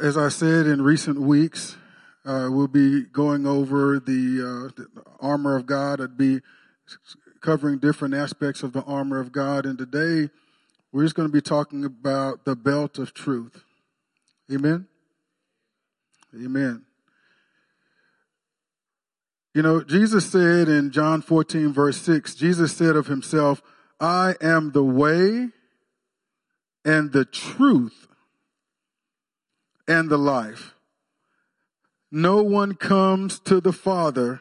as I said in recent weeks, uh, we'll be going over the, uh, the, armor of God. I'd be covering different aspects of the armor of God. And today, we're just going to be talking about the belt of truth. Amen? Amen. You know, Jesus said in John 14, verse 6, Jesus said of himself, I am the way and the truth and the life. No one comes to the Father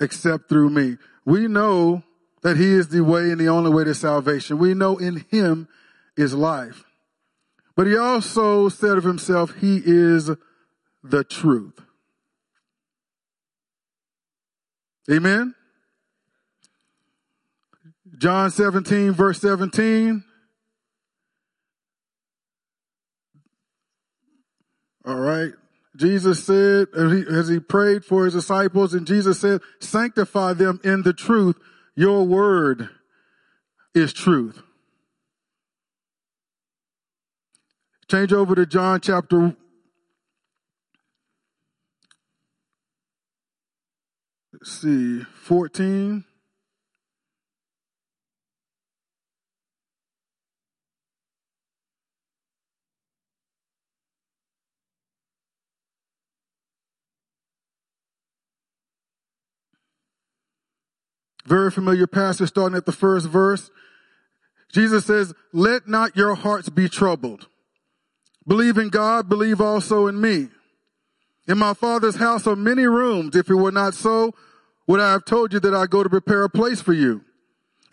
except through me. We know that He is the way and the only way to salvation. We know in Him is life. But He also said of Himself, He is the truth. Amen. John 17, verse 17. All right. Jesus said, as he prayed for his disciples, and Jesus said, sanctify them in the truth. Your word is truth. Change over to John chapter let's see, 14. Very familiar passage starting at the first verse. Jesus says, let not your hearts be troubled. Believe in God, believe also in me. In my father's house are many rooms. If it were not so, would I have told you that I go to prepare a place for you?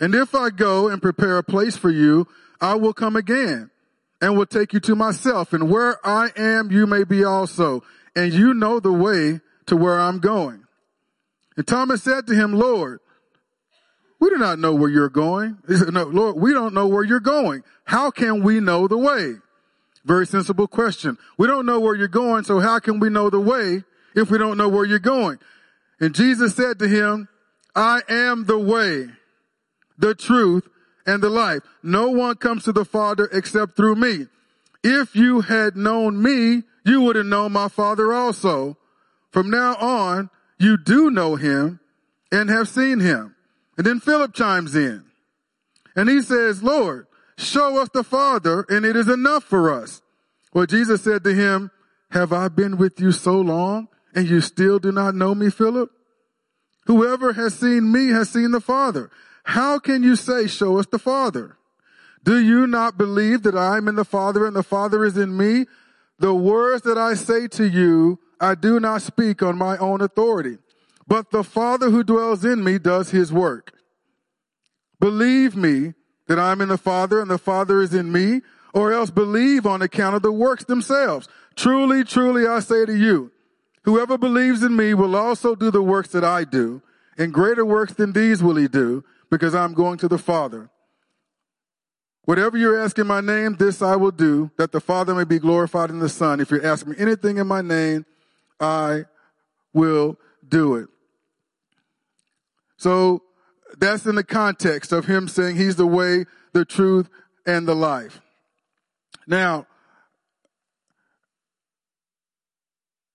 And if I go and prepare a place for you, I will come again and will take you to myself. And where I am, you may be also. And you know the way to where I'm going. And Thomas said to him, Lord, we do not know where you're going. No, Lord, we don't know where you're going. How can we know the way? Very sensible question. We don't know where you're going, so how can we know the way if we don't know where you're going? And Jesus said to him, I am the way, the truth, and the life. No one comes to the Father except through me. If you had known me, you would have known my Father also. From now on, you do know him and have seen him. And then Philip chimes in and he says, Lord, show us the Father and it is enough for us. Well, Jesus said to him, have I been with you so long and you still do not know me, Philip? Whoever has seen me has seen the Father. How can you say, show us the Father? Do you not believe that I am in the Father and the Father is in me? The words that I say to you, I do not speak on my own authority. But the Father who dwells in me does his work. Believe me that I'm in the Father and the Father is in me, or else believe on account of the works themselves. Truly, truly, I say to you, whoever believes in me will also do the works that I do, and greater works than these will he do, because I'm going to the Father. Whatever you ask in my name, this I will do, that the Father may be glorified in the Son. If you ask me anything in my name, I will do it. So that's in the context of him saying he's the way, the truth, and the life. Now,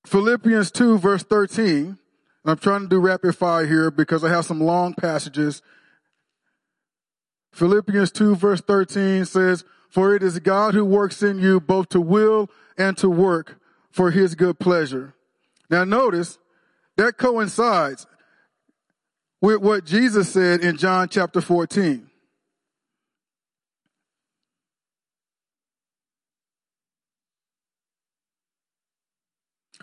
Philippians 2 verse 13, I'm trying to do rapid fire here because I have some long passages. Philippians 2 verse 13 says, for it is God who works in you both to will and to work for his good pleasure. Now notice that coincides with what Jesus said in John chapter 14.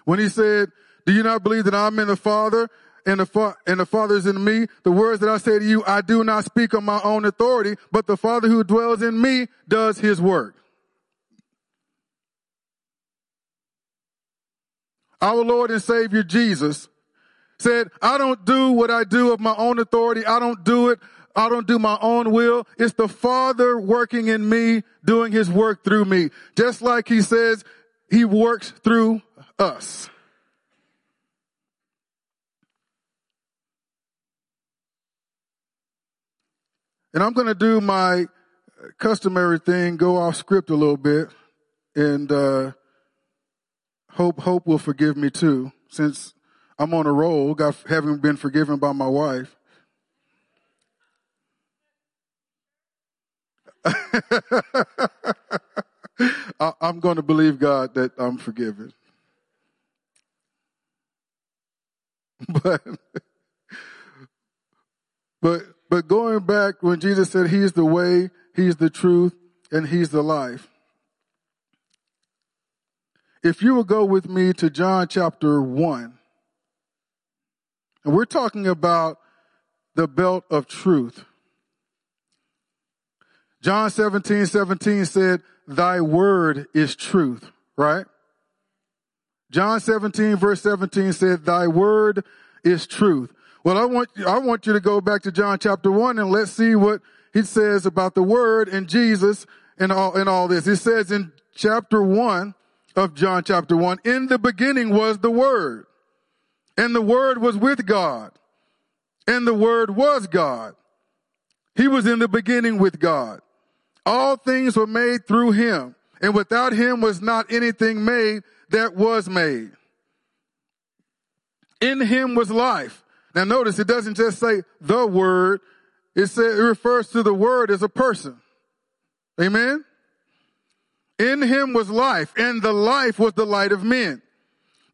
When he said, do you not believe that I'm in the Father and the, fa- and the Father is in me? The words that I say to you, I do not speak on my own authority, but the Father who dwells in me does his work. Our Lord and Savior Jesus said, I don't do what I do of my own authority. I don't do it. I don't do my own will. It's the Father working in me, doing his work through me. Just like he says, he works through us. And I'm going to do my customary thing, go off script a little bit and uh, hope hope will forgive me too, since I'm on a roll, got having been forgiven by my wife. I, am going to believe God that I'm forgiven. But, but, but going back when Jesus said He's the way, He's the truth, and He's the life. If you will go with me to John chapter 1, and we're talking about the belt of truth. John 17, 17 said, Thy word is truth, right? John 17 verse 17 said, Thy word is truth. Well, I want, I want you to go back to John chapter 1 and let's see what he says about the word and Jesus and all, and all this. It says in chapter 1 of John chapter 1, in the beginning was the word and the word was with God and the word was God. He was in the beginning with God. All things were made through him, and without him was not anything made that was made. In him was life. Now notice it doesn't just say the word, it says it refers to the word as a person. Amen. In him was life, and the life was the light of men.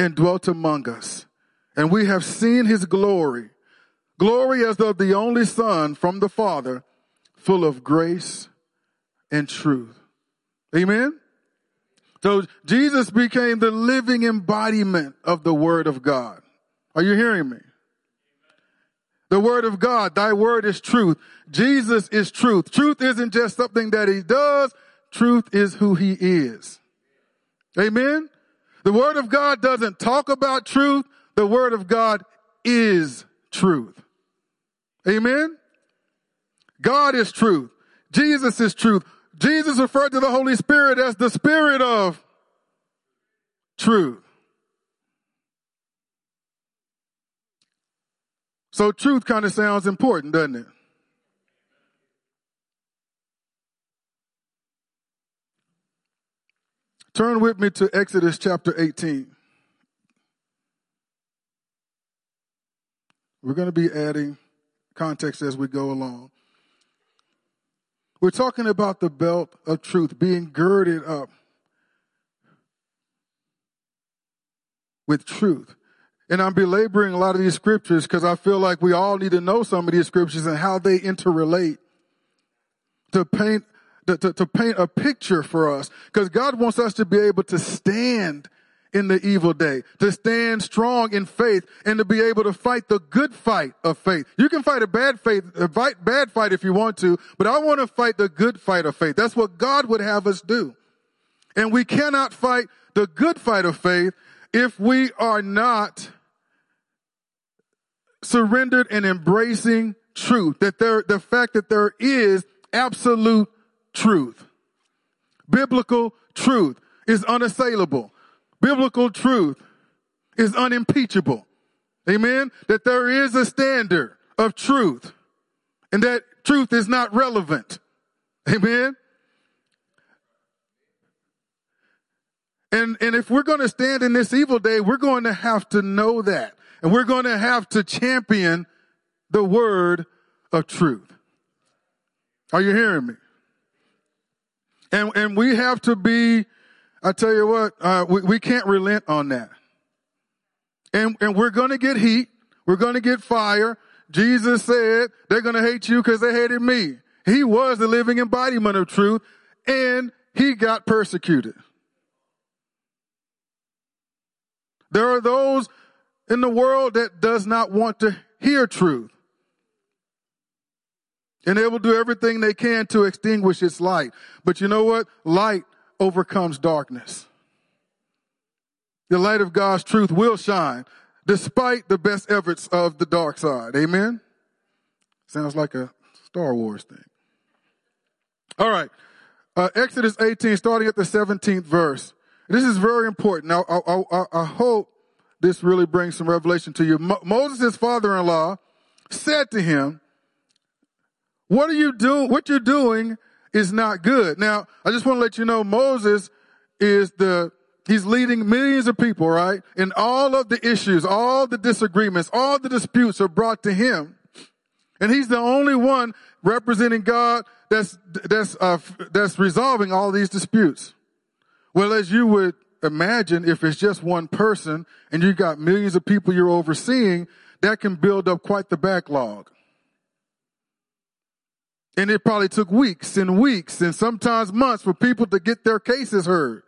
and dwelt among us. And we have seen his glory. Glory as of the only son from the father, full of grace and truth. Amen? So Jesus became the living embodiment of the Word of God. Are you hearing me? The Word of God, thy Word is truth. Jesus is truth. Truth isn't just something that He does. Truth is who He is. Amen? The Word of God doesn't talk about truth. The Word of God is truth. Amen? God is truth. Jesus is truth. Jesus referred to the Holy Spirit as the Spirit of truth. So truth kind of sounds important, doesn't it? Turn with me to Exodus chapter 18. We're going to be adding context as we go along. We're talking about the belt of truth being girded up with truth. And I'm belaboring a lot of these scriptures because I feel like we all need to know some of these scriptures and how they interrelate to paint to, to, to paint a picture for us. Because God wants us to be able to stand in the evil day, to stand strong in faith and to be able to fight the good fight of faith. You can fight a bad faith, a fight, bad fight if you want to, but I want to fight the good fight of faith. That's what God would have us do. And we cannot fight the good fight of faith if we are not surrendered and embracing truth, that there, the fact that there is absolute truth. Biblical truth is unassailable. Biblical truth is unimpeachable. Amen. That there is a standard of truth and that truth is not relevant. Amen. And, and if we're going to stand in this evil day, we're going to have to know that. And we're going to have to champion the word of truth. Are you hearing me? And, and we have to be I tell you what, uh, we, we can't relent on that. And, and we're going to get heat. We're going to get fire. Jesus said they're going to hate you because they hated me. He was the living embodiment of truth and he got persecuted. There are those in the world that does not want to hear truth. And they will do everything they can to extinguish its light. But you know what? Light overcomes darkness. The light of God's truth will shine despite the best efforts of the dark side. Amen? Sounds like a Star Wars thing. All right. Uh, Exodus 18, starting at the 17th verse. This is very important. Now, I, I, I hope this really brings some revelation to you. Mo- Moses' father-in-law said to him, what are you doing? What you're doing is not good. Now, I just want to let you know Moses is the He's leading millions of people, right? And all of the issues, all the disagreements, all the disputes are brought to him. And he's the only one representing God that's, that's, uh, that's resolving all these disputes. Well, as you would imagine, if it's just one person and you've got millions of people you're overseeing, that can build up quite the backlog. And it probably took weeks and weeks and sometimes months for people to get their cases heard.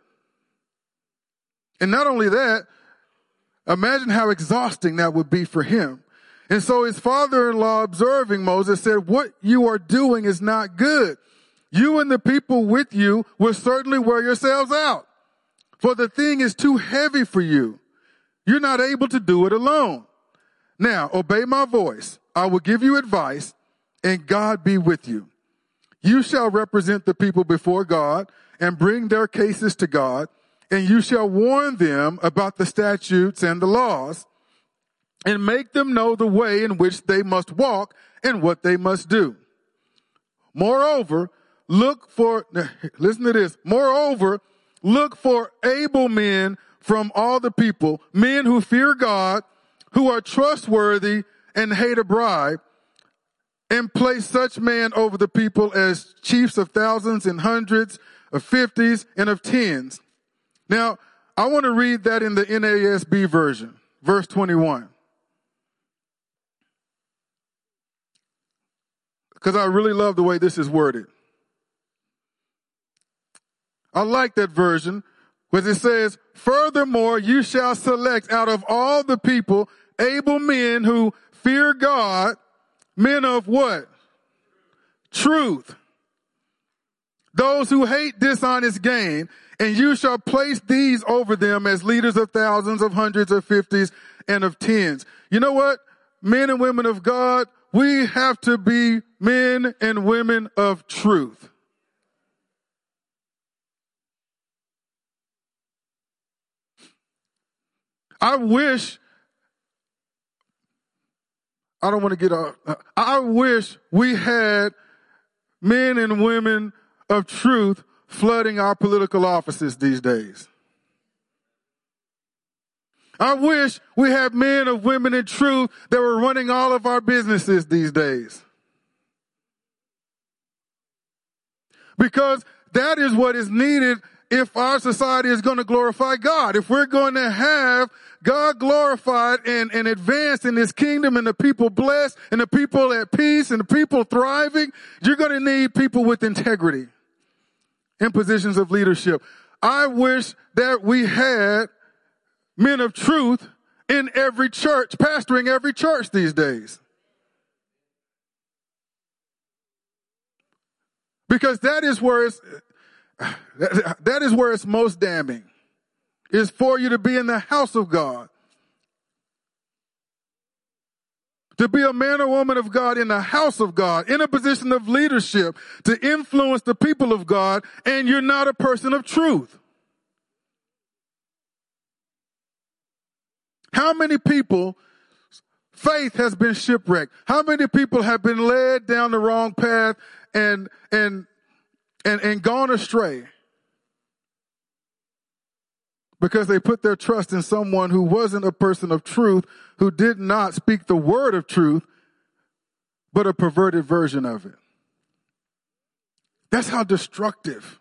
And not only that, imagine how exhausting that would be for him. And so his father-in-law observing Moses said, what you are doing is not good. You and the people with you will certainly wear yourselves out. For the thing is too heavy for you. You're not able to do it alone. Now, obey my voice. I will give you advice and God be with you. You shall represent the people before God and bring their cases to God and you shall warn them about the statutes and the laws and make them know the way in which they must walk and what they must do. Moreover, look for, listen to this. Moreover, look for able men from all the people, men who fear God, who are trustworthy and hate a bribe, and place such men over the people as chiefs of thousands and hundreds, of fifties, and of tens. Now, I want to read that in the NASB version, verse 21. Because I really love the way this is worded. I like that version because it says, furthermore, you shall select out of all the people able men who fear God, men of what? Truth. Those who hate dishonest gain and you shall place these over them as leaders of thousands, of hundreds, of fifties, and of tens. You know what? Men and women of God, we have to be men and women of truth. I wish, I don't want to get off, I wish we had men and women of truth flooding our political offices these days. I wish we had men of women in truth that were running all of our businesses these days. Because that is what is needed if our society is going to glorify God. If we're going to have God glorified and, and advanced in his kingdom and the people blessed and the people at peace and the people thriving, you're going to need people with integrity in positions of leadership. I wish that we had men of truth in every church, pastoring every church these days. Because that is where it's, that is where it's most damning. Is for you to be in the house of God to be a man or woman of God in the house of God, in a position of leadership, to influence the people of God, and you're not a person of truth. How many people faith has been shipwrecked? How many people have been led down the wrong path and and and, and gone astray? Because they put their trust in someone who wasn't a person of truth, who did not speak the word of truth, but a perverted version of it. That's how destructive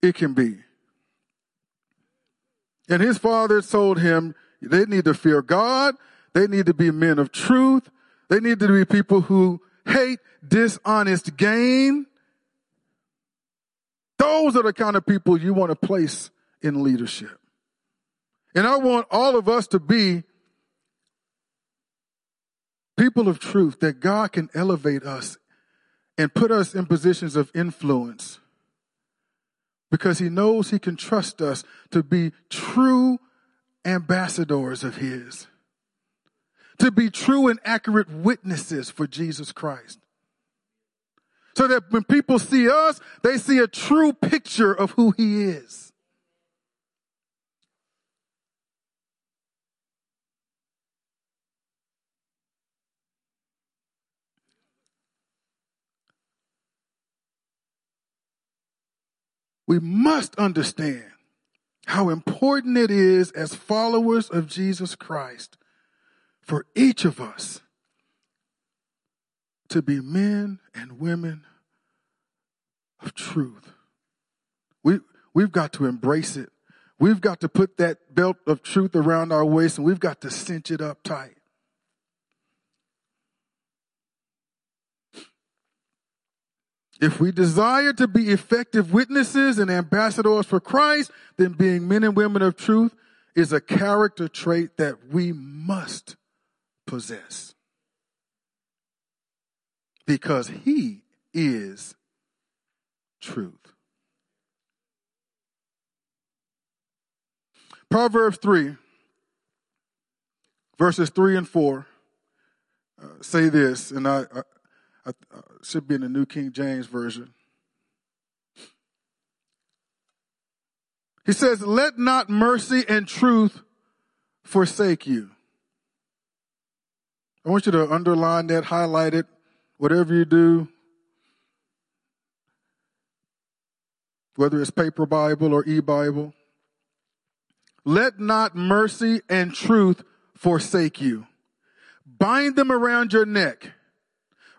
it can be. And his father told him they need to fear God. They need to be men of truth. They need to be people who hate dishonest gain. Those are the kind of people you want to place in leadership. And I want all of us to be people of truth that God can elevate us and put us in positions of influence because he knows he can trust us to be true ambassadors of his, to be true and accurate witnesses for Jesus Christ. So that when people see us, they see a true picture of who he is. We must understand how important it is as followers of Jesus Christ for each of us to be men and women of truth. We, we've got to embrace it. We've got to put that belt of truth around our waist and we've got to cinch it up tight. If we desire to be effective witnesses and ambassadors for Christ, then being men and women of truth is a character trait that we must possess. Because He is truth. Proverbs 3, verses 3 and 4 uh, say this, and I, I uh, should be in the New King James Version. He says, Let not mercy and truth forsake you. I want you to underline that, highlight it, whatever you do, whether it's paper Bible or e Bible. Let not mercy and truth forsake you. Bind them around your neck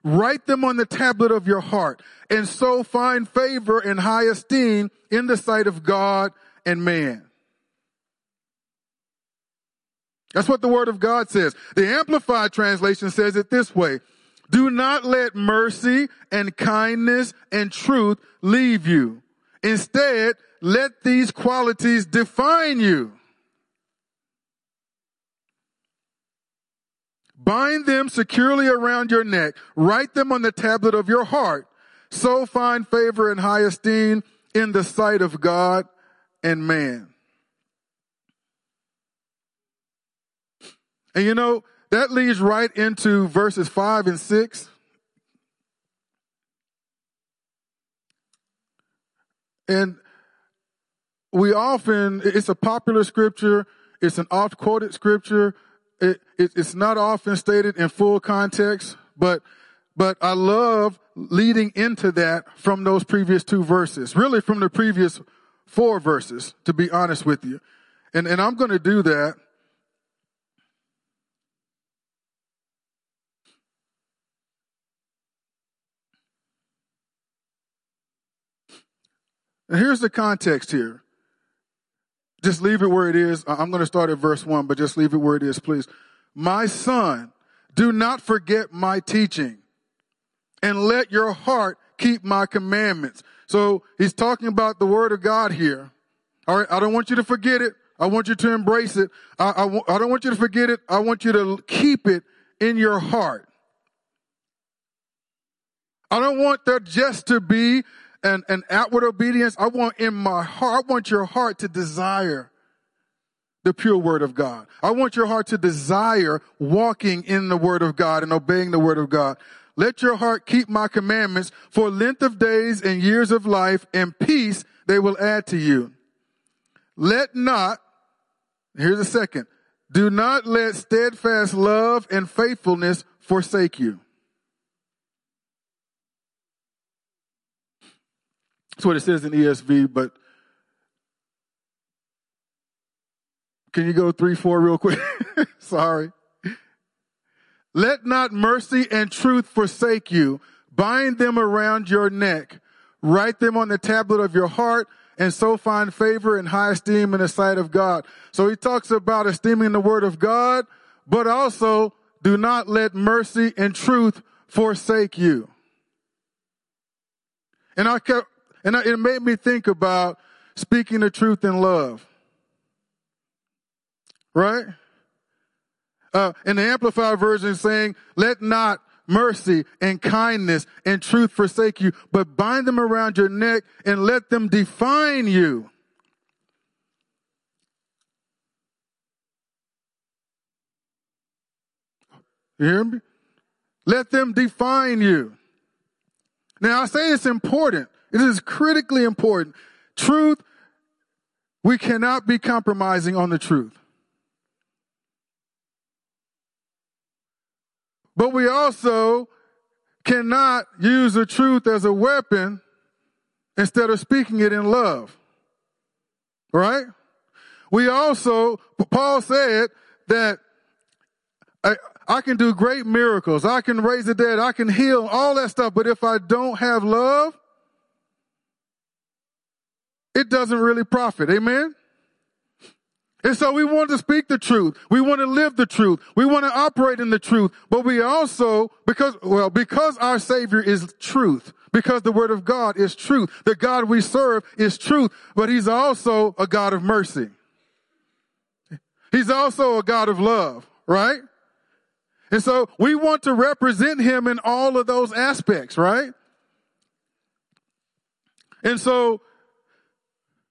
Write them on the tablet of your heart and so find favor and high esteem in the sight of God and man. That's what the word of God says. The Amplified translation says it this way. Do not let mercy and kindness and truth leave you. Instead, let these qualities define you. Bind them securely around your neck. Write them on the tablet of your heart. So find favor and high esteem in the sight of God and man. And you know, that leads right into verses five and six. And we often, it's a popular scripture, it's an oft quoted scripture, it, it, it's not often stated in full context, but but I love leading into that from those previous two verses, really from the previous four verses, to be honest with you. And, and I'm going to do that. And here's the context here. Just leave it where it is. I'm going to start at verse one, but just leave it where it is, please. My son, do not forget my teaching and let your heart keep my commandments. So he's talking about the word of God here. All right. I don't want you to forget it. I want you to embrace it. I, don't want you to forget it. I want you to keep it in your heart. I don't want there just to be and, and outward obedience. I want in my heart, I want your heart to desire the pure word of God. I want your heart to desire walking in the word of God and obeying the word of God. Let your heart keep my commandments for length of days and years of life and peace they will add to you. Let not, here's a second, do not let steadfast love and faithfulness forsake you. That's what it says in ESV, but can you go three, four real quick? Sorry. Let not mercy and truth forsake you. Bind them around your neck. Write them on the tablet of your heart and so find favor and high esteem in the sight of God. So he talks about esteeming the word of God, but also do not let mercy and truth forsake you. And I kept, and it made me think about speaking the truth in love. Right? Uh, in the Amplified version saying, let not mercy and kindness and truth forsake you, but bind them around your neck and let them define you. You hear me? Let them define you. Now I say it's important. It is critically important. Truth, we cannot be compromising on the truth. But we also cannot use the truth as a weapon instead of speaking it in love. Right? We also, Paul said that I, I can do great miracles. I can raise the dead. I can heal all that stuff. But if I don't have love, it doesn't really profit. Amen? And so we want to speak the truth. We want to live the truth. We want to operate in the truth. But we also, because, well, because our Savior is truth, because the Word of God is truth, the God we serve is truth, but He's also a God of mercy. He's also a God of love, right? And so we want to represent Him in all of those aspects, right? And so,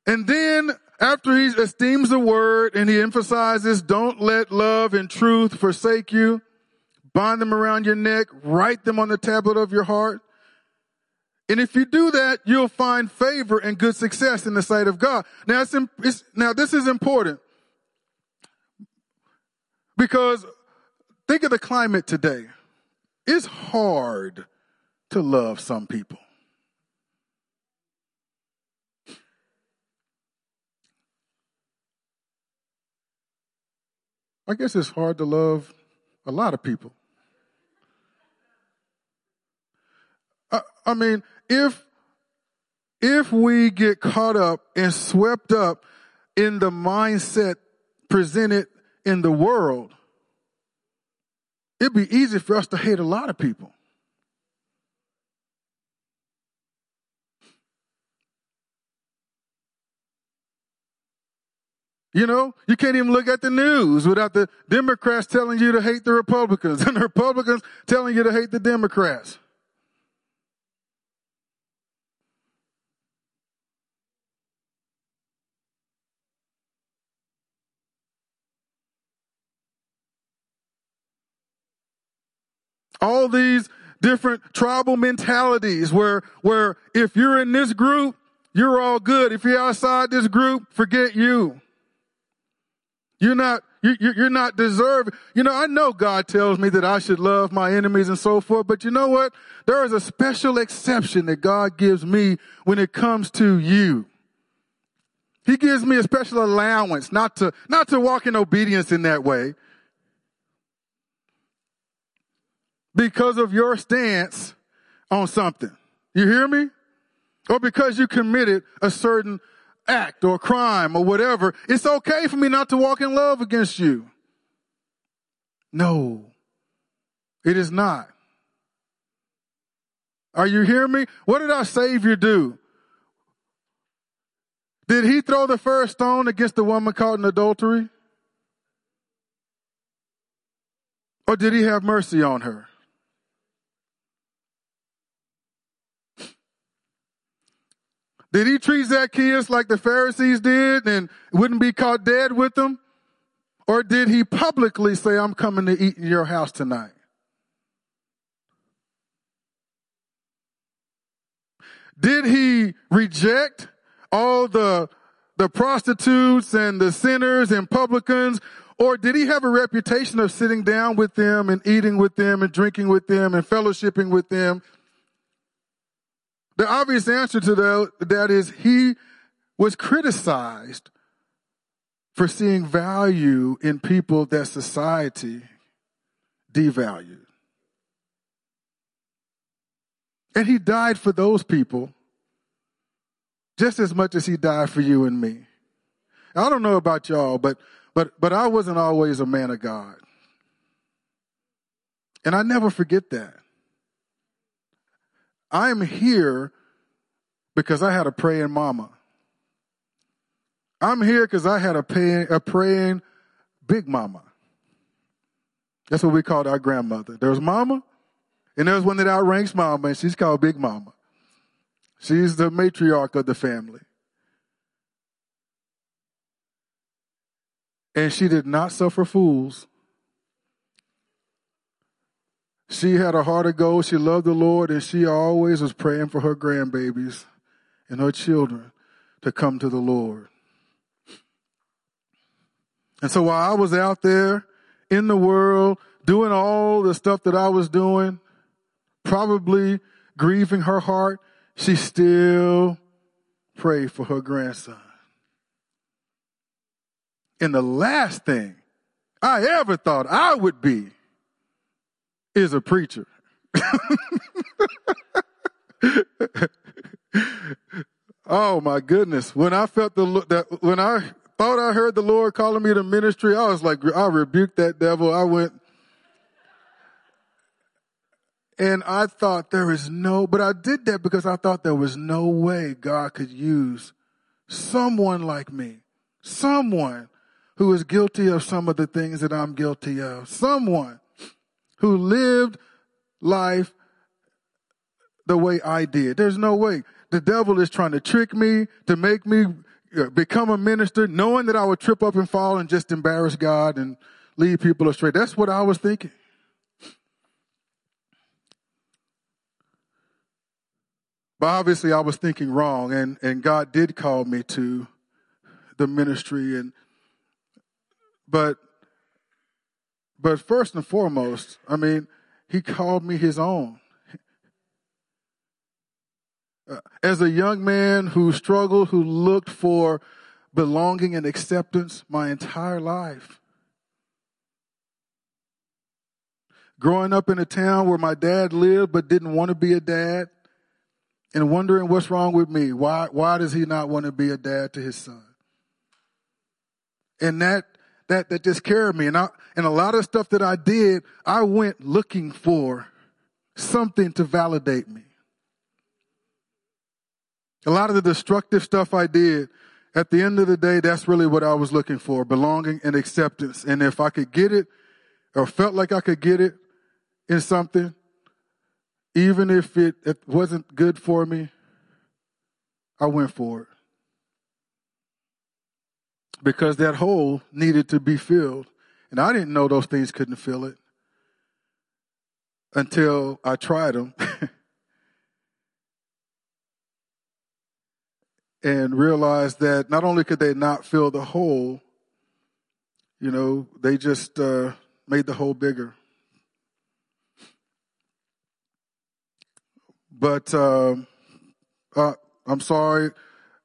and then after he esteems the word and he emphasizes, don't let love and truth forsake you. Bind them around your neck. Write them on the tablet of your heart. And if you do that, you'll find favor and good success in the sight of God. Now, it's, it's, now this is important because think of the climate today. It's hard to love some people. I guess it's hard to love a lot of people. I, I mean, if if we get caught up and swept up in the mindset presented in the world, it'd be easy for us to hate a lot of people. You know, you can't even look at the news without the Democrats telling you to hate the Republicans and the Republicans telling you to hate the Democrats. All these different tribal mentalities where, where if you're in this group, you're all good. If you're outside this group, forget you. You're not, you, you're not deserving. You know, I know God tells me that I should love my enemies and so forth, but you know what? There is a special exception that God gives me when it comes to you. He gives me a special allowance not to, not to walk in obedience in that way. Because of your stance on something. You hear me? Or because you committed a certain act or crime or whatever, it's okay for me not to walk in love against you. No, it is not. Are you hearing me? What did our Savior do? Did he throw the first stone against the woman caught in adultery? Or did he have mercy on her? Did he treat Zacchaeus like the Pharisees did and wouldn't be caught dead with them? Or did he publicly say, I'm coming to eat in your house tonight? Did he reject all the, the prostitutes and the sinners and publicans? Or did he have a reputation of sitting down with them and eating with them and drinking with them and fellowshipping with them the obvious answer to that, is he was criticized for seeing value in people that society devalued. And he died for those people just as much as he died for you and me. I don't know about y'all, but but but I wasn't always a man of God. And I never forget that. I am here because I had a praying mama. I'm here because I had a, paying, a praying big mama. That's what we called our grandmother. There's mama, and there's one that outranks mama, and she's called Big Mama. She's the matriarch of the family. And she did not suffer fools. She had a heart of gold. She loved the Lord, and she always was praying for her grandbabies and her children to come to the Lord. And so while I was out there in the world doing all the stuff that I was doing, probably grieving her heart, she still prayed for her grandson. And the last thing I ever thought I would be is a preacher. oh my goodness. When I felt the that when I thought I heard the Lord calling me to ministry, I was like, I rebuked that devil. I went, and I thought there is no, but I did that because I thought there was no way God could use someone like me, someone who is guilty of some of the things that I'm guilty of, someone who lived life the way I did. There's no way. The devil is trying to trick me to make me uh, become a minister knowing that I would trip up and fall and just embarrass God and lead people astray. That's what I was thinking. But obviously I was thinking wrong and, and God did call me to the ministry and but but first and foremost, I mean, he called me his own. Uh, as a young man who struggled, who looked for belonging and acceptance my entire life. Growing up in a town where my dad lived but didn't want to be a dad and wondering what's wrong with me. Why, why does he not want to be a dad to his son? And that, that, that just carried me. And I, and a lot of stuff that I did, I went looking for something to validate me. A lot of the destructive stuff I did, at the end of the day, that's really what I was looking for belonging and acceptance. And if I could get it or felt like I could get it in something, even if it, it wasn't good for me, I went for it. Because that hole needed to be filled. And I didn't know those things couldn't fill it until I tried them. and realized that not only could they not fill the hole, you know, they just uh, made the hole bigger. But um, uh, I'm sorry,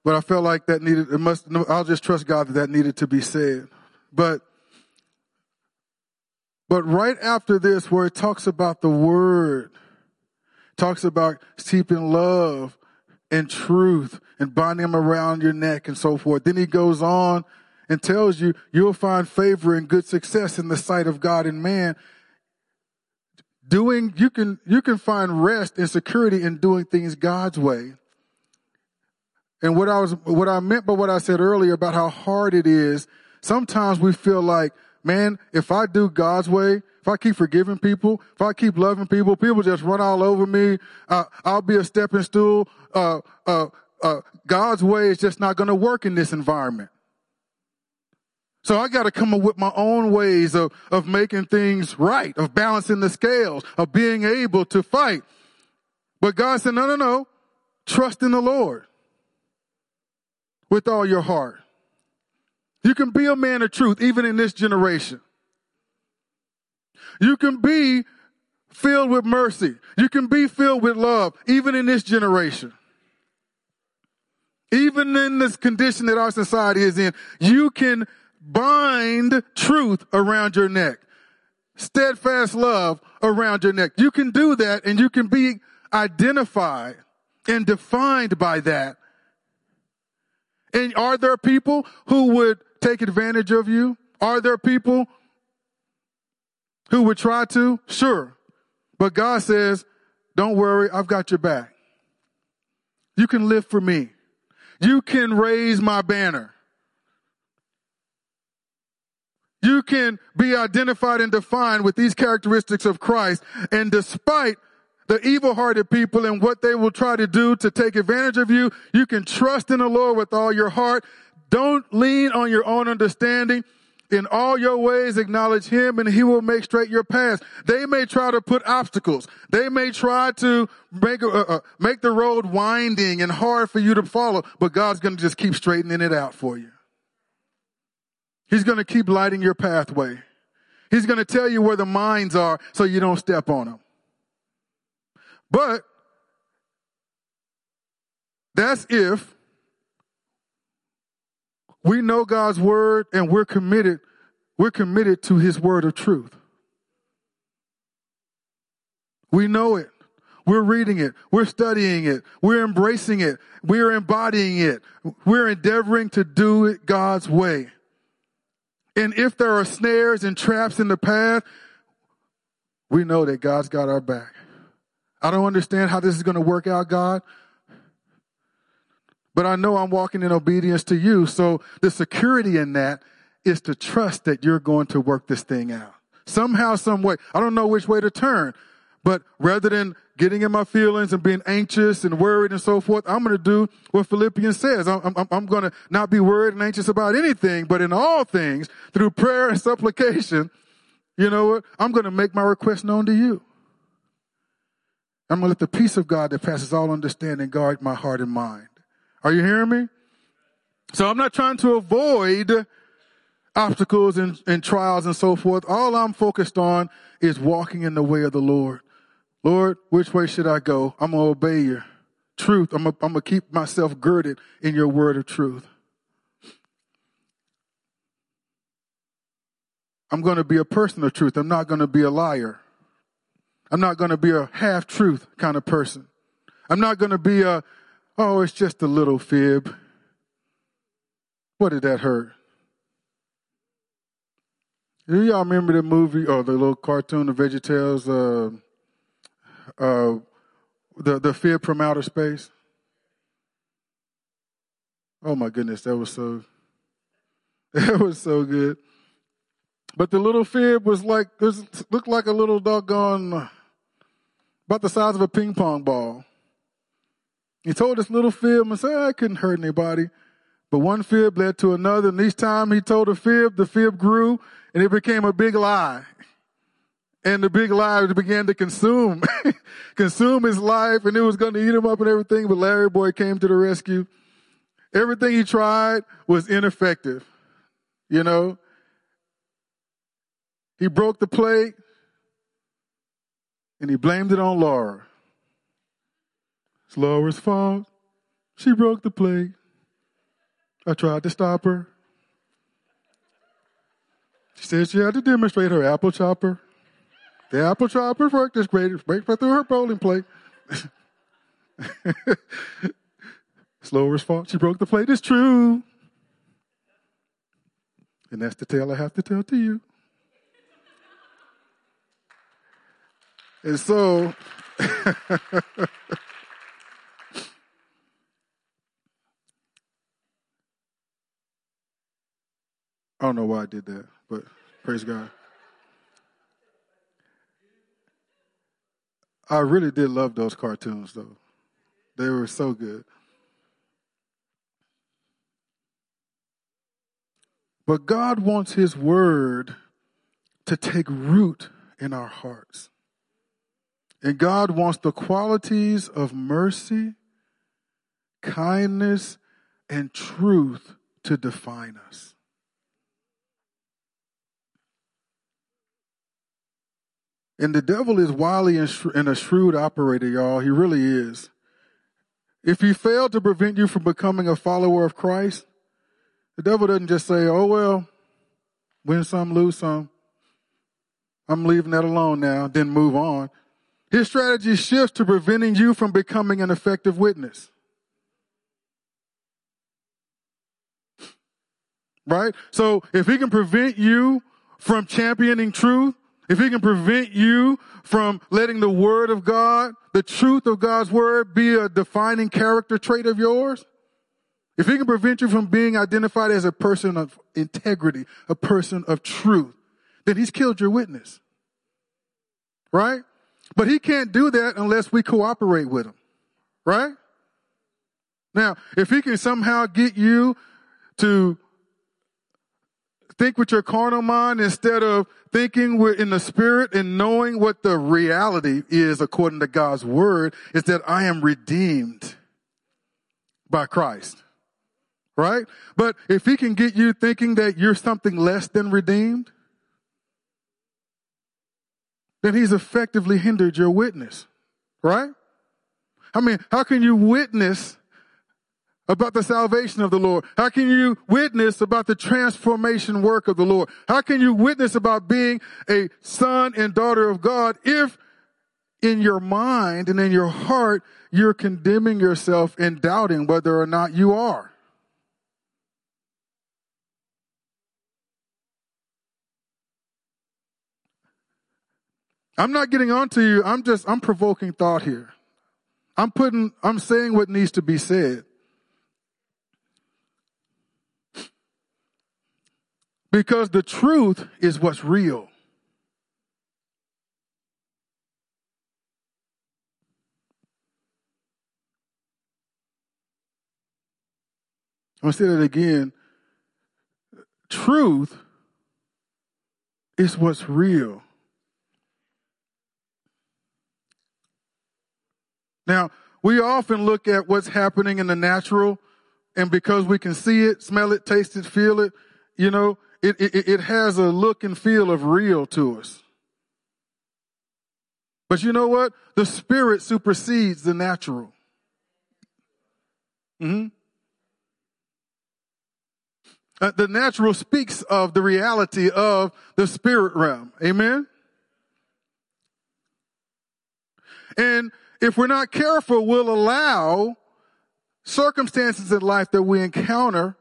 but I felt like that needed. It must. I'll just trust God that that needed to be said. But but right after this, where it talks about the word, talks about keeping love and truth and binding them around your neck and so forth. Then he goes on and tells you you'll find favor and good success in the sight of God and man. Doing, you can, you can find rest and security in doing things God's way. And what I was, what I meant by what I said earlier about how hard it is, sometimes we feel like, man, if I do God's way, if I keep forgiving people, if I keep loving people, people just run all over me. Uh, I'll be a stepping stool. Uh, uh, uh God's way is just not going to work in this environment. So I got to come up with my own ways of, of making things right, of balancing the scales, of being able to fight. But God said, no, no, no. Trust in the Lord with all your heart. You can be a man of truth even in this generation. You can be filled with mercy. You can be filled with love, even in this generation. Even in this condition that our society is in, you can bind truth around your neck. Steadfast love around your neck. You can do that and you can be identified and defined by that And are there people who would take advantage of you? Are there people who would try to? Sure. But God says, don't worry, I've got your back. You can live for me. You can raise my banner. You can be identified and defined with these characteristics of Christ. And despite the evil hearted people and what they will try to do to take advantage of you, you can trust in the Lord with all your heart. Don't lean on your own understanding. In all your ways, acknowledge him and he will make straight your paths. They may try to put obstacles. They may try to make, uh, uh, make the road winding and hard for you to follow, but God's going to just keep straightening it out for you. He's going to keep lighting your pathway. He's going to tell you where the mines are so you don't step on them. But that's if we know God's word and we're committed, we're committed to his word of truth. We know it. We're reading it. We're studying it. We're embracing it. We're embodying it. We're endeavoring to do it God's way. And if there are snares and traps in the path, we know that God's got our back. I don't understand how this is going to work out, God. But I know I'm walking in obedience to you. So the security in that is to trust that you're going to work this thing out. Somehow, some way. I don't know which way to turn. But rather than getting in my feelings and being anxious and worried and so forth, I'm going to do what Philippians says. I'm, I'm, I'm going to not be worried and anxious about anything, but in all things, through prayer and supplication, you know what? I'm going to make my request known to you. I'm going to let the peace of God that passes all understanding guard my heart and mind. Are you hearing me? So I'm not trying to avoid obstacles and, and trials and so forth. All I'm focused on is walking in the way of the Lord. Lord, which way should I go? I'm going to obey you. truth. I'm going to keep myself girded in your word of truth. I'm going to be a person of truth. I'm not going to be a liar. I'm not going to be a half truth kind of person. I'm not going to be a, oh, it's just a little fib. What did that hurt? Do y'all remember the movie or the little cartoon, the VeggieTales, uh, uh, the the fib from outer space? Oh my goodness, that was so that was so good. But the little fib was like this looked like a little doggone about the size of a ping pong ball. He told this little fib and said, I couldn't hurt anybody. But one fib led to another, and each time he told a fib, the fib grew, and it became a big lie. And the big lie began to consume, consume his life, and it was going to eat him up and everything. But Larry Boy came to the rescue. Everything he tried was ineffective. You know, he broke the plate and he blamed it on Laura. It's Laura's fault. She broke the plate. I tried to stop her. She said she had to demonstrate her apple chopper. The apple chopper worked this great, right through her bowling plate. it's Laura's fault. She broke the plate. It's true. And that's the tale I have to tell to you. And so, I don't know why I did that, but praise God. I really did love those cartoons, though. They were so good. But God wants His Word to take root in our hearts. And God wants the qualities of mercy, kindness, and truth to define us. And the devil is wily and a shrewd operator, y'all. He really is. If he failed to prevent you from becoming a follower of Christ, the devil doesn't just say, oh, well, win some, lose some. I'm leaving that alone now, then move on. His strategy shifts to preventing you from becoming an effective witness. Right? So if he can prevent you from championing truth, if he can prevent you from letting the word of God, the truth of God's word be a defining character trait of yours, if he can prevent you from being identified as a person of integrity, a person of truth, then he's killed your witness. Right? But he can't do that unless we cooperate with him. Right? Now, if he can somehow get you to think with your carnal mind instead of thinking in the spirit and knowing what the reality is according to God's word is that I am redeemed by Christ. Right? But if he can get you thinking that you're something less than redeemed, then he's effectively hindered your witness. Right? I mean, how can you witness about the salvation of the Lord? How can you witness about the transformation work of the Lord? How can you witness about being a son and daughter of God if in your mind and in your heart you're condemning yourself and doubting whether or not you are? I'm not getting on to you. I'm just, I'm provoking thought here. I'm putting, I'm saying what needs to be said. Because the truth is what's real. I'm going to say that again. Truth is what's real. Now, we often look at what's happening in the natural, and because we can see it, smell it, taste it, feel it, you know, it, it, it has a look and feel of real to us. But you know what? The spirit supersedes the natural. Mm-hmm. Uh, the natural speaks of the reality of the spirit realm. Amen? And if we're not careful, we'll allow circumstances in life that we encounter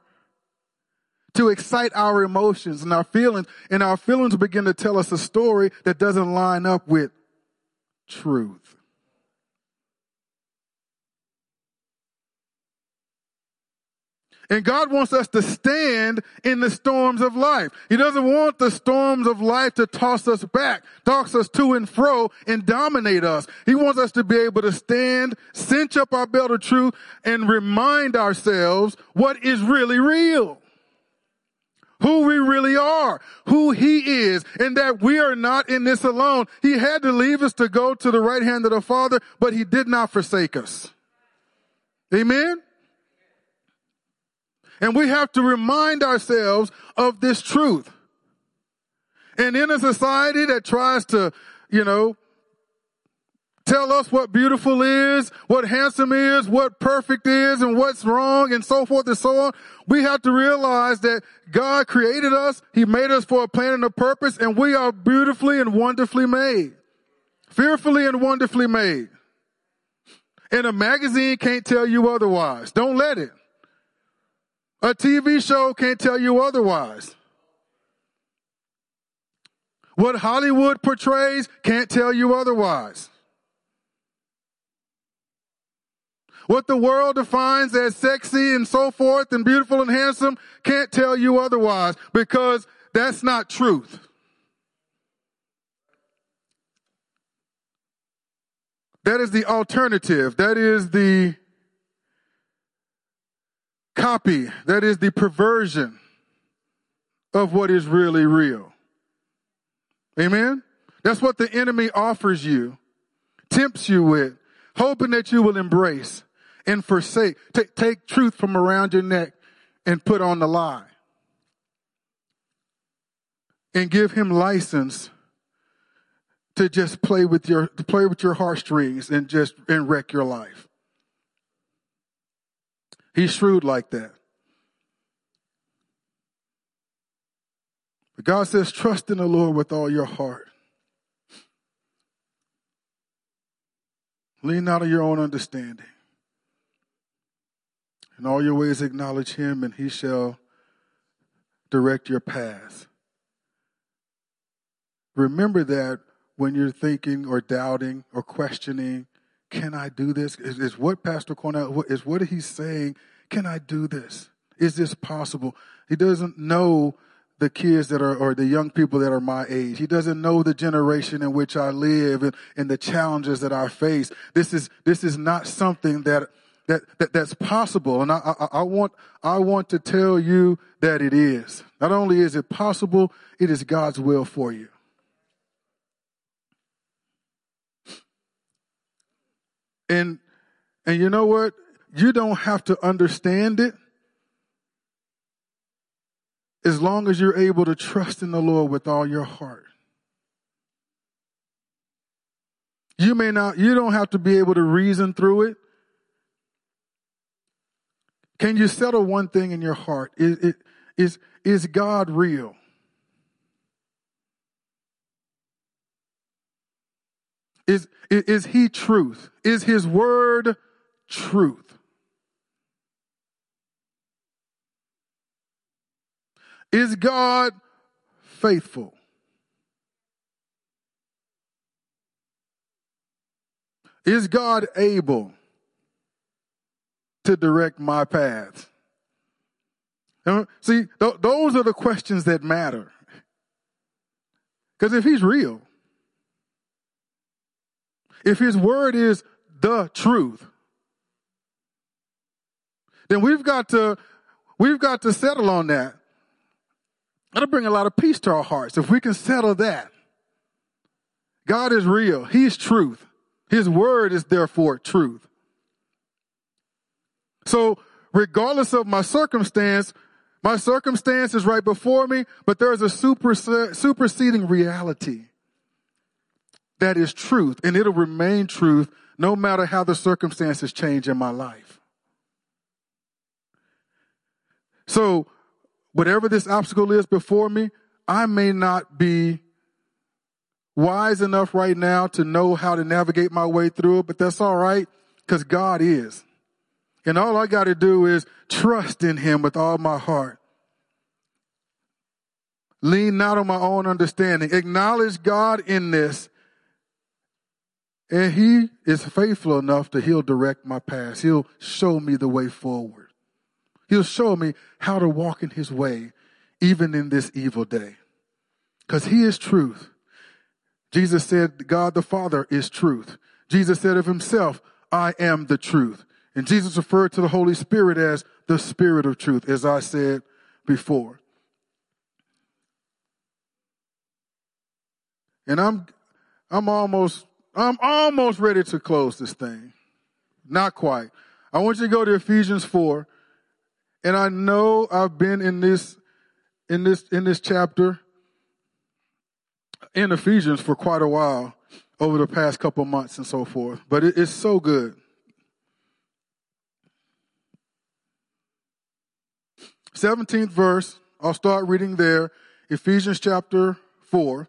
to excite our emotions and our feelings, and our feelings begin to tell us a story that doesn't line up with truth. And God wants us to stand in the storms of life. He doesn't want the storms of life to toss us back, toss us to and fro and dominate us. He wants us to be able to stand, cinch up our belt of truth and remind ourselves what is really real who we really are, who he is, and that we are not in this alone. He had to leave us to go to the right hand of the Father, but he did not forsake us. Amen? And we have to remind ourselves of this truth. And in a society that tries to, you know, tell us what beautiful is, what handsome is, what perfect is, and what's wrong, and so forth and so on. We have to realize that God created us. He made us for a plan and a purpose, and we are beautifully and wonderfully made. Fearfully and wonderfully made. And a magazine can't tell you otherwise. Don't let it. A TV show can't tell you otherwise. What Hollywood portrays can't tell you otherwise. What the world defines as sexy and so forth and beautiful and handsome can't tell you otherwise because that's not truth. That is the alternative. That is the copy. That is the perversion of what is really real. Amen? That's what the enemy offers you, tempts you with, hoping that you will embrace and forsake. Take, take truth from around your neck and put on the lie. And give him license to just play with your play with your heartstrings and just and wreck your life. He's shrewd like that. But God says, trust in the Lord with all your heart. Lean out of your own understanding. In all your ways acknowledge him, and he shall direct your path. Remember that when you're thinking or doubting or questioning, can I do this? Is, is what Pastor Cornell, is what he's saying, can I do this? Is this possible? He doesn't know the kids that are, or the young people that are my age. He doesn't know the generation in which I live and, and the challenges that I face. This is, this is not something that, that, that that's possible. And I, I, I want, I want to tell you that it is. Not only is it possible, it is God's will for you. And, and you know what? You don't have to understand it as long as you're able to trust in the Lord with all your heart. You may not, you don't have to be able to reason through it. Can you settle one thing in your heart? Is, is, is God real? Is, is he truth? Is his word truth? Is God faithful? Is God able to direct my path? See, th- those are the questions that matter. Because if he's real, if his word is the truth, then we've got to we've got to settle on that. That'll bring a lot of peace to our hearts if we can settle that. God is real. He's truth. His word is therefore truth. So, regardless of my circumstance, my circumstance is right before me, but there's a super, superseding reality that is truth, and it'll remain truth no matter how the circumstances change in my life. So, whatever this obstacle is before me, I may not be wise enough right now to know how to navigate my way through it, but that's all right because God is. And all I got to do is trust in Him with all my heart. Lean not on my own understanding. Acknowledge God in this and he is faithful enough that he'll direct my path. He'll show me the way forward. He'll show me how to walk in his way, even in this evil day. Because he is truth. Jesus said, God the Father is truth. Jesus said of himself, I am the truth. And Jesus referred to the Holy Spirit as the Spirit of truth, as I said before. And I'm, I'm almost I'm almost ready to close this thing. Not quite. I want you to go to Ephesians 4. And I know I've been in this, in this, in this chapter in Ephesians for quite a while over the past couple months and so forth, but it, it's so good. Seventeenth verse, I'll start reading there, Ephesians chapter 4.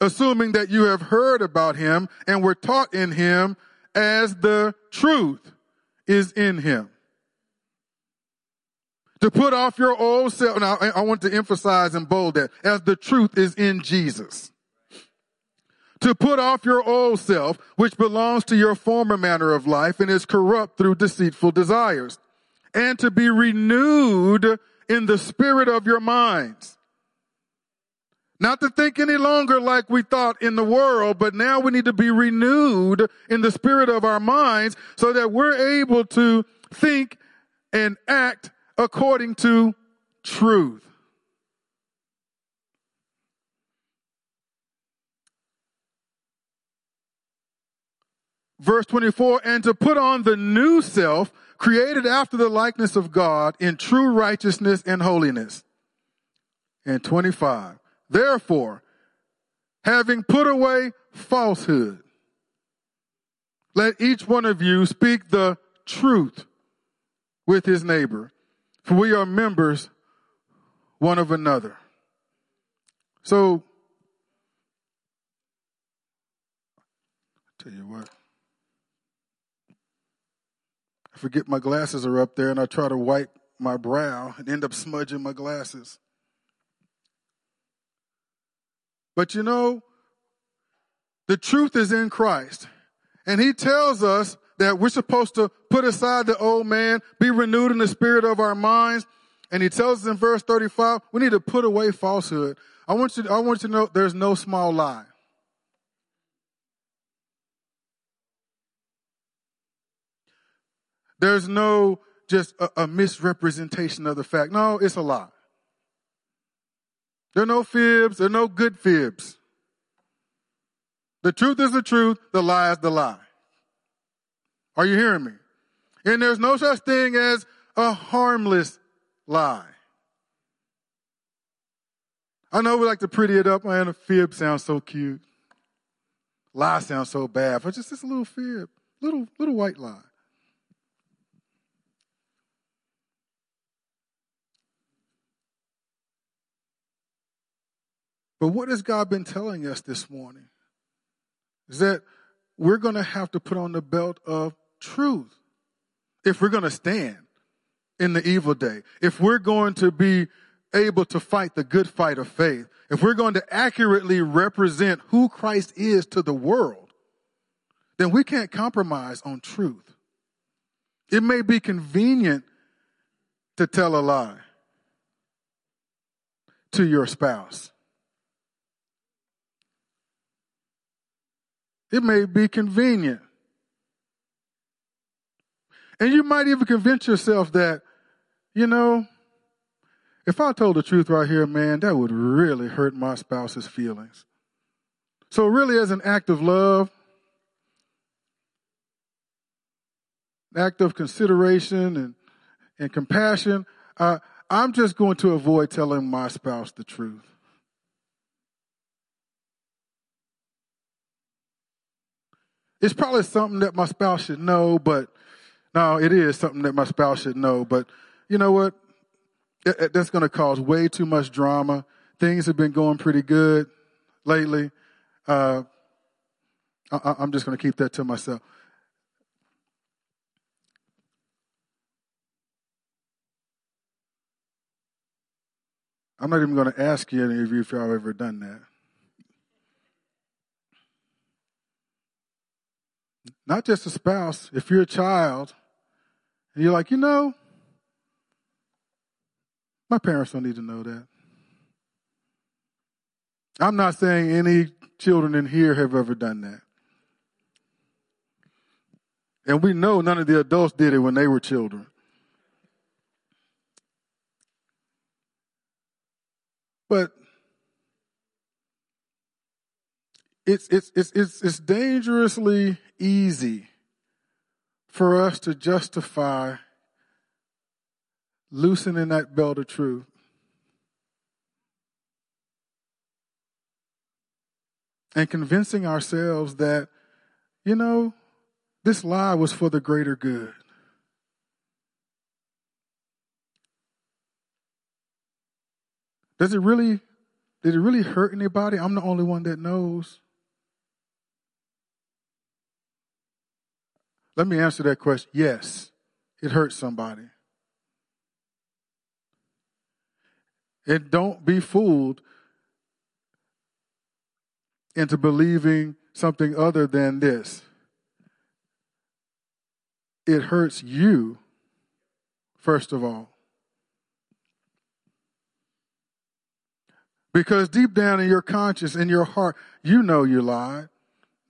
assuming that you have heard about him and were taught in him as the truth is in him. To put off your old self, now I want to emphasize and bold that, as the truth is in Jesus. To put off your old self, which belongs to your former manner of life and is corrupt through deceitful desires, and to be renewed in the spirit of your minds not to think any longer like we thought in the world, but now we need to be renewed in the spirit of our minds so that we're able to think and act according to truth. Verse 24, and to put on the new self, created after the likeness of God in true righteousness and holiness. And 25. Therefore, having put away falsehood, let each one of you speak the truth with his neighbor, for we are members one of another. So, tell you what. I forget my glasses are up there and I try to wipe my brow and end up smudging my glasses. But you know, the truth is in Christ. And he tells us that we're supposed to put aside the old man, be renewed in the spirit of our minds. And he tells us in verse 35, we need to put away falsehood. I want you, I want you to know there's no small lie. There's no just a, a misrepresentation of the fact. No, it's a lie. There are no fibs. There are no good fibs. The truth is the truth. The lie is the lie. Are you hearing me? And there's no such thing as a harmless lie. I know we like to pretty it up, man. A fib sounds so cute. Lie sounds so bad, but just this little fib, little little white lie. But what has God been telling us this morning? Is that we're going to have to put on the belt of truth if we're going to stand in the evil day, if we're going to be able to fight the good fight of faith, if we're going to accurately represent who Christ is to the world, then we can't compromise on truth. It may be convenient to tell a lie to your spouse. It may be convenient. And you might even convince yourself that, you know, if I told the truth right here, man, that would really hurt my spouse's feelings. So, really, as an act of love, an act of consideration and, and compassion, uh, I'm just going to avoid telling my spouse the truth. It's probably something that my spouse should know, but no, it is something that my spouse should know. But you know what? That's going to cause way too much drama. Things have been going pretty good lately. Uh, I, I'm just going to keep that to myself. I'm not even going to ask you any of you if y'all ever done that. Not just a spouse, if you're a child and you're like, you know, my parents don't need to know that. I'm not saying any children in here have ever done that. And we know none of the adults did it when they were children. But it's, it's, it's, it's, it's dangerously easy for us to justify loosening that belt of truth. And convincing ourselves that, you know, this lie was for the greater good. Does it really, did it really hurt anybody? I'm the only one that knows. Let me answer that question. Yes, it hurts somebody. And don't be fooled into believing something other than this. It hurts you, first of all. Because deep down in your conscience, in your heart, you know you lied.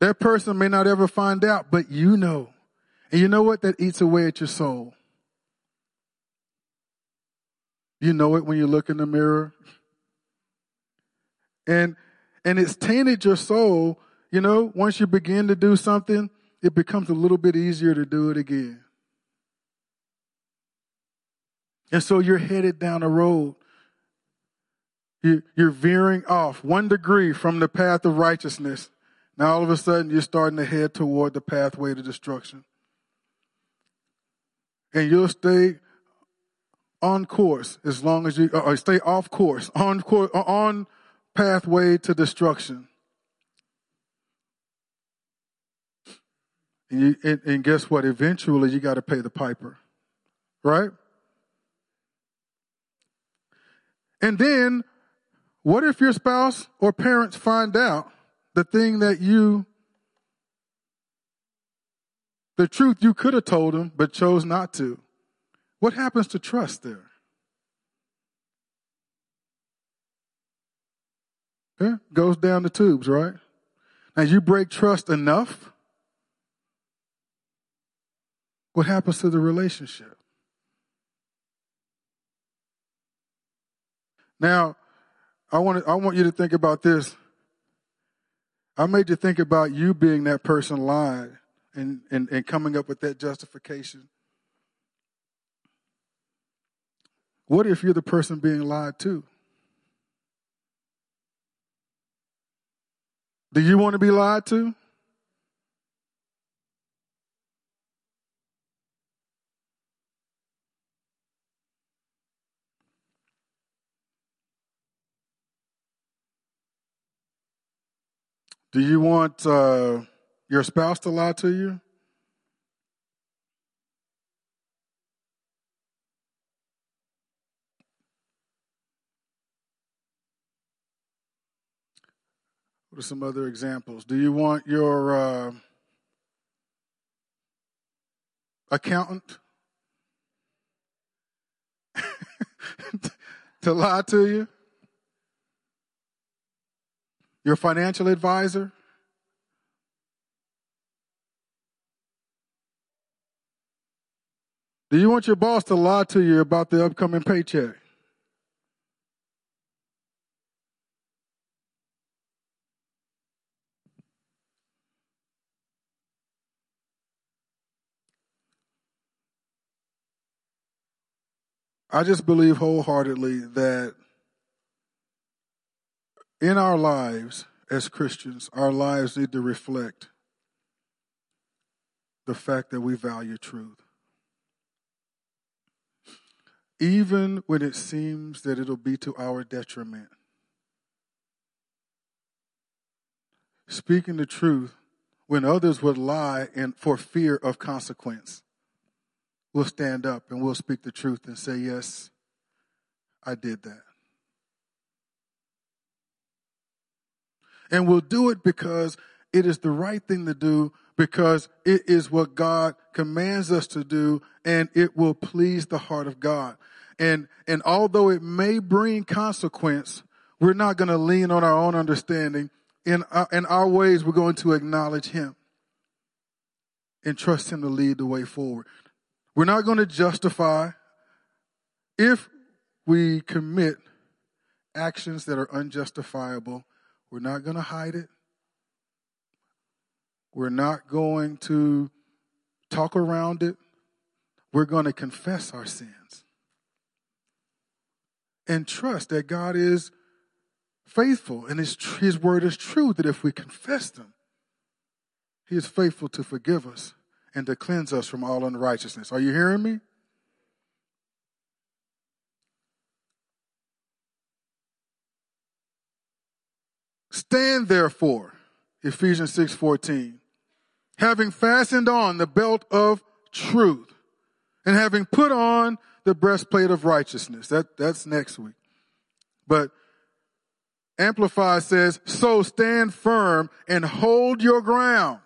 That person may not ever find out, but you know. And you know what? That eats away at your soul. You know it when you look in the mirror. And and it's tainted your soul. You know, once you begin to do something, it becomes a little bit easier to do it again. And so you're headed down a road. You're veering off one degree from the path of righteousness. Now all of a sudden you're starting to head toward the pathway to destruction. And you'll stay on course as long as you, or stay off course, on course, uh, on pathway to destruction. And, you, and, and guess what? Eventually you got to pay the piper. Right? And then, what if your spouse or parents find out the thing that you, the truth you could have told him, but chose not to? What happens to trust there? Yeah, goes down the tubes, right? Now you break trust enough, what happens to the relationship? Now, I want to, I want you to think about this. I made you think about you being that person lied and, and, and coming up with that justification. What if you're the person being lied to? Do you want to be lied to? Do you want uh, your spouse to lie to you? What are some other examples? Do you want your uh, accountant to lie to you? Your financial advisor? Do you want your boss to lie to you about the upcoming paycheck? I just believe wholeheartedly that in our lives as Christians, our lives need to reflect the fact that we value truth. Even when it seems that it'll be to our detriment. Speaking the truth when others would lie and for fear of consequence. We'll stand up and we'll speak the truth and say, Yes, I did that. And we'll do it because it is the right thing to do, because it is what God commands us to do, and it will please the heart of God. And, and although it may bring consequence, we're not going to lean on our own understanding. In our, in our ways, we're going to acknowledge Him and trust Him to lead the way forward. We're not going to justify if we commit actions that are unjustifiable we're not going to hide it. We're not going to talk around it. We're going to confess our sins and trust that God is faithful and his, his word is true, that if we confess them, he is faithful to forgive us and to cleanse us from all unrighteousness. Are you hearing me? Stand therefore, Ephesians 6:14, having fastened on the belt of truth and having put on the breastplate of righteousness. That, that's next week. But Amplified says, so stand firm and hold your ground.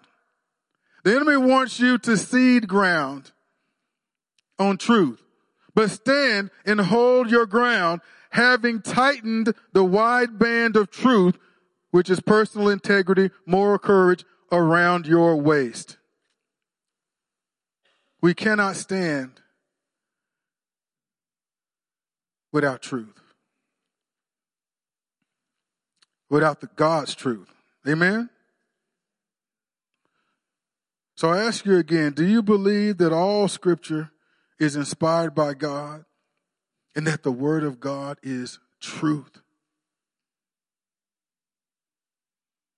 The enemy wants you to cede ground on truth, but stand and hold your ground, having tightened the wide band of truth which is personal integrity, moral courage around your waist. We cannot stand without truth. Without the God's truth. Amen? So I ask you again, do you believe that all scripture is inspired by God and that the Word of God is truth.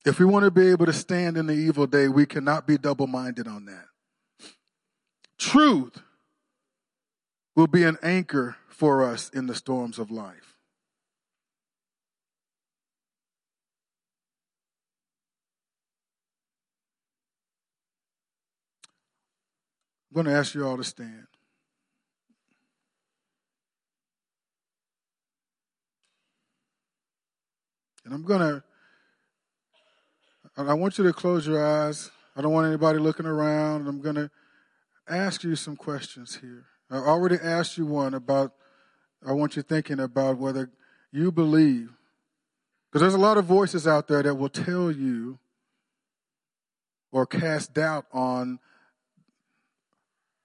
If we want to be able to stand in the evil day, we cannot be double minded on that. Truth will be an anchor for us in the storms of life. I'm going to ask you all to stand. And I'm going to, I want you to close your eyes. I don't want anybody looking around. I'm going to ask you some questions here. I already asked you one about, I want you thinking about whether you believe. Because there's a lot of voices out there that will tell you or cast doubt on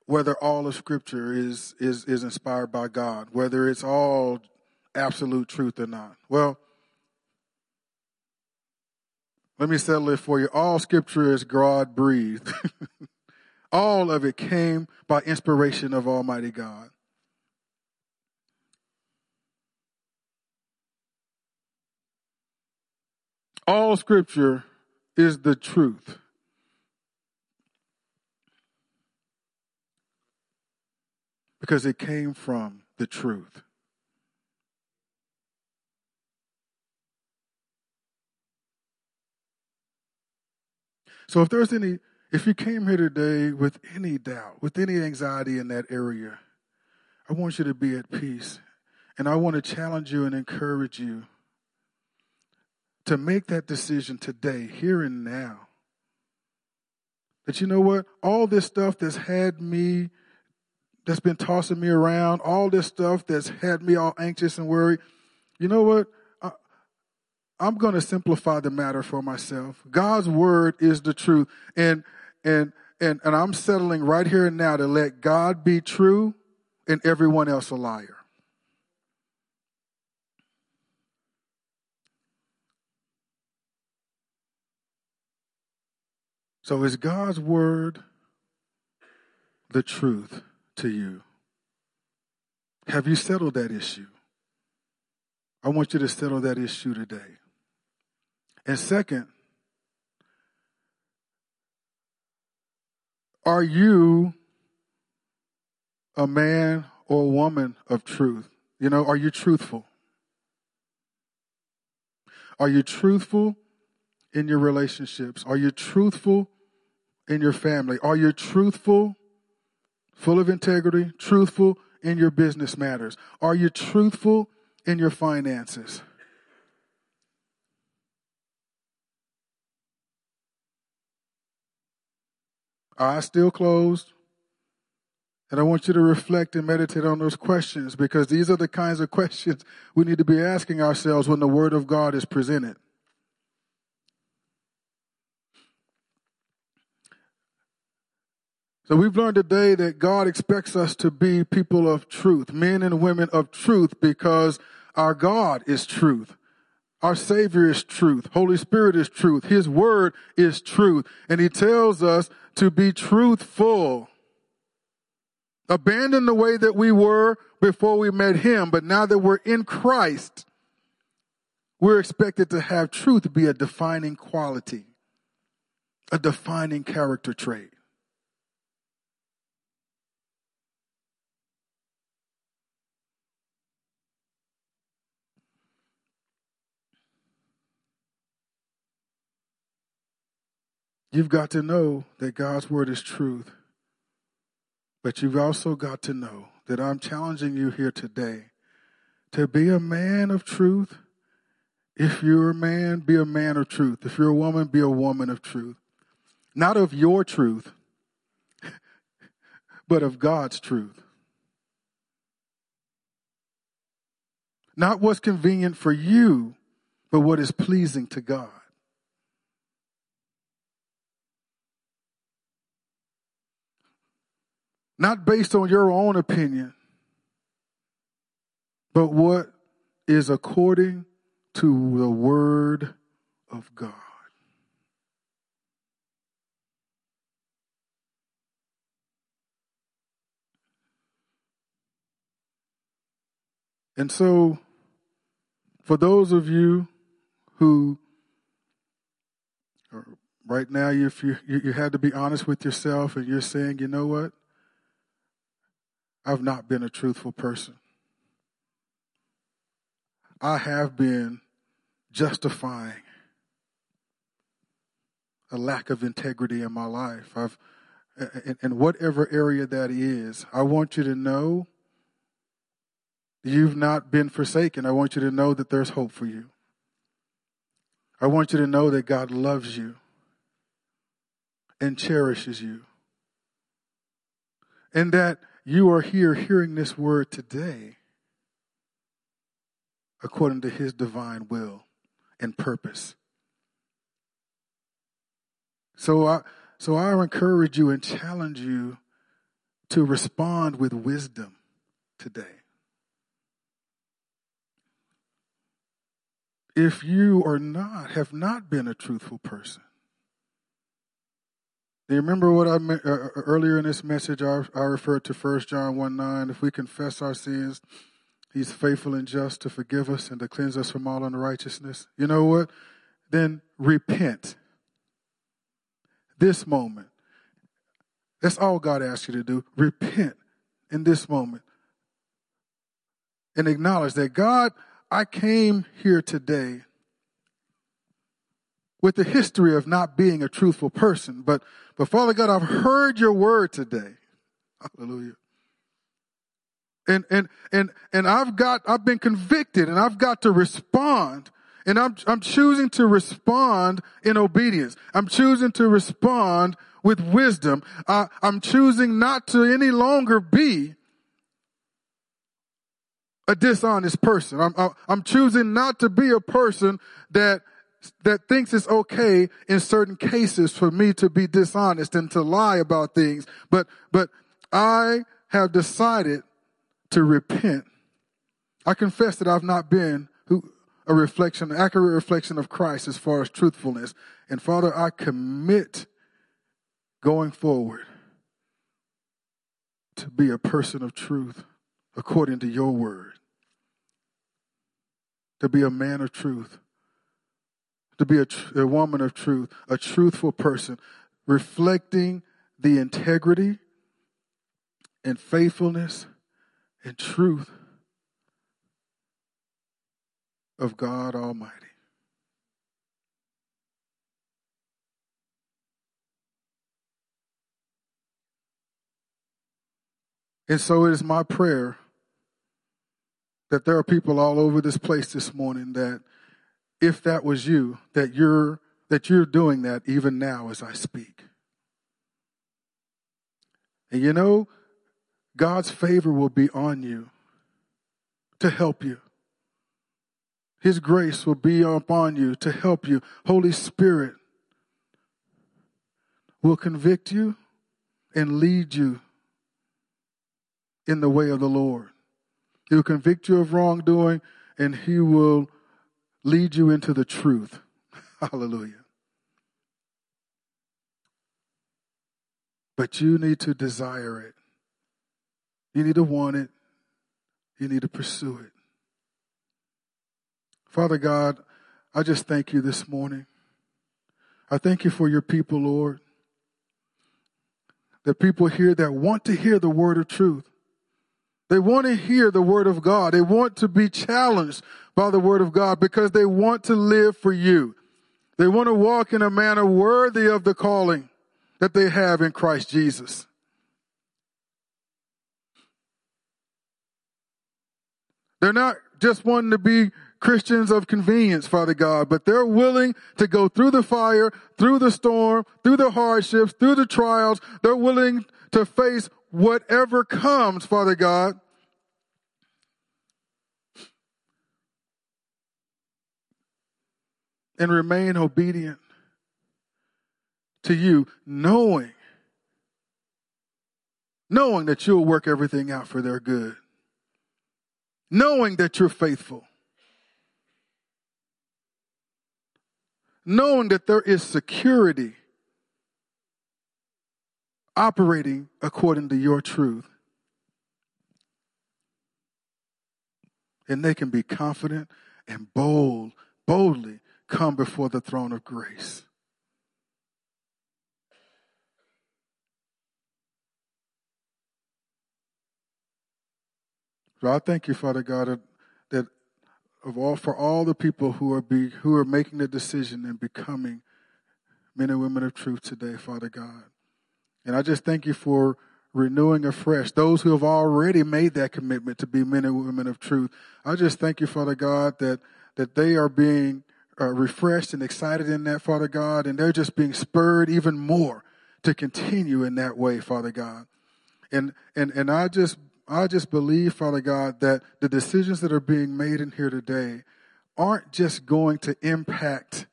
whether all of Scripture is, is, is inspired by God, whether it's all absolute truth or not. Well, let me settle it for you. All scripture is God breathed. All of it came by inspiration of Almighty God. All scripture is the truth. Because it came from the truth. So if there's any, if you came here today with any doubt, with any anxiety in that area, I want you to be at peace. And I want to challenge you and encourage you to make that decision today, here and now. That you know what? All this stuff that's had me, that's been tossing me around, all this stuff that's had me all anxious and worried, you know what? I'm going to simplify the matter for myself. God's word is the truth. And, and, and, and I'm settling right here and now to let God be true and everyone else a liar. So is God's word the truth to you? Have you settled that issue? I want you to settle that issue today. And second, are you a man or a woman of truth? You know, are you truthful? Are you truthful in your relationships? Are you truthful in your family? Are you truthful, full of integrity, truthful in your business matters? Are you truthful in your finances? Eyes still closed. And I want you to reflect and meditate on those questions because these are the kinds of questions we need to be asking ourselves when the Word of God is presented. So we've learned today that God expects us to be people of truth, men and women of truth, because our God is truth. Our Savior is truth. Holy Spirit is truth. His Word is truth. And He tells us to be truthful. Abandon the way that we were before we met Him, but now that we're in Christ, we're expected to have truth be a defining quality, a defining character trait. You've got to know that God's word is truth. But you've also got to know that I'm challenging you here today to be a man of truth. If you're a man, be a man of truth. If you're a woman, be a woman of truth. Not of your truth, but of God's truth. Not what's convenient for you, but what is pleasing to God. Not based on your own opinion, but what is according to the Word of God. And so, for those of you who right now, if you, you, had to be honest with yourself and you're saying, you know what? I've not been a truthful person. I have been justifying a lack of integrity in my life. I've, in, in whatever area that is, I want you to know you've not been forsaken. I want you to know that there's hope for you. I want you to know that God loves you and cherishes you. And that you are here hearing this word today according to his divine will and purpose. So I, so I encourage you and challenge you to respond with wisdom today. If you are not, have not been a truthful person, do you remember what I meant uh, uh, earlier in this message? I, I referred to 1 John 1 9. If we confess our sins, He's faithful and just to forgive us and to cleanse us from all unrighteousness. You know what? Then repent. This moment. That's all God asks you to do. Repent in this moment. And acknowledge that God, I came here today with the history of not being a truthful person, but, but Father God, I've heard your word today. Hallelujah and and and and I've got I've been convicted and I've got to respond and I'm I'm choosing to respond in obedience. I'm choosing to respond with wisdom. Uh, I'm choosing not to any longer be a dishonest person. I'm I'm choosing not to be a person that that thinks it's okay in certain cases for me to be dishonest and to lie about things. But but I have decided to repent. I confess that I've not been who, a reflection, an accurate reflection of Christ as far as truthfulness. And Father, I commit going forward to be a person of truth according to your word, to be a man of truth, to be a, a woman of truth, a truthful person, reflecting the integrity and faithfulness and truth of God Almighty. And so it is my prayer that there are people all over this place this morning that if that was you, that you're that you're doing that even now as I speak. And you know, God's favor will be on you to help you. His grace will be upon you to help you. Holy Spirit will convict you and lead you in the way of the Lord. He will convict you of wrongdoing and he will lead you into the truth. Hallelujah. But you need to desire it. You need to want it. You need to pursue it. Father God, I just thank you this morning. I thank you for your people, Lord. The people here that want to hear the word of truth. They want to hear the word of God. They want to be challenged by the word of God because they want to live for you. They want to walk in a manner worthy of the calling that they have in Christ Jesus. They're not just wanting to be Christians of convenience, Father God, but they're willing to go through the fire, through the storm, through the hardships, through the trials. They're willing to face whatever comes, Father God. And remain obedient to you, knowing, knowing that you'll work everything out for their good knowing that you're faithful, knowing that there is security operating according to your truth. and they can be confident and bold, boldly come before the throne of grace. So I thank you, Father God, that, of all for all the people who are be who are making the decision and becoming men and women of truth today, Father God. And I just thank you for renewing afresh those who have already made that commitment to be men and women of truth. I just thank you, Father God, that that they are being uh, refreshed and excited in that, Father God, and they're just being spurred even more to continue in that way, Father God. And and and I just I just believe, Father God, that the decisions that are being made in here today aren't just going to impact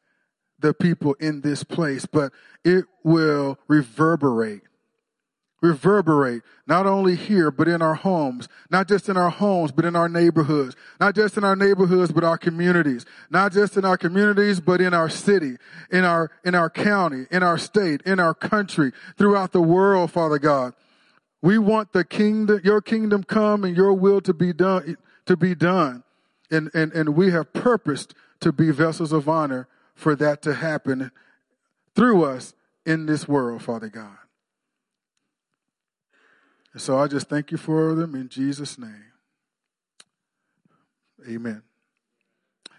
the people in this place, but it will reverberate. Reverberate, not only here, but in our homes. Not just in our homes, but in our neighborhoods. Not just in our neighborhoods, but our communities. Not just in our communities, but in our city, in our, in our county, in our state, in our country, throughout the world, Father God. We want the kingdom, your kingdom come and your will to be done, to be done. And, and, and we have purposed to be vessels of honor for that to happen through us in this world, Father God. And so I just thank you for them in Jesus' name. Amen.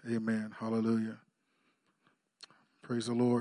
Amen. Hallelujah. Praise the Lord.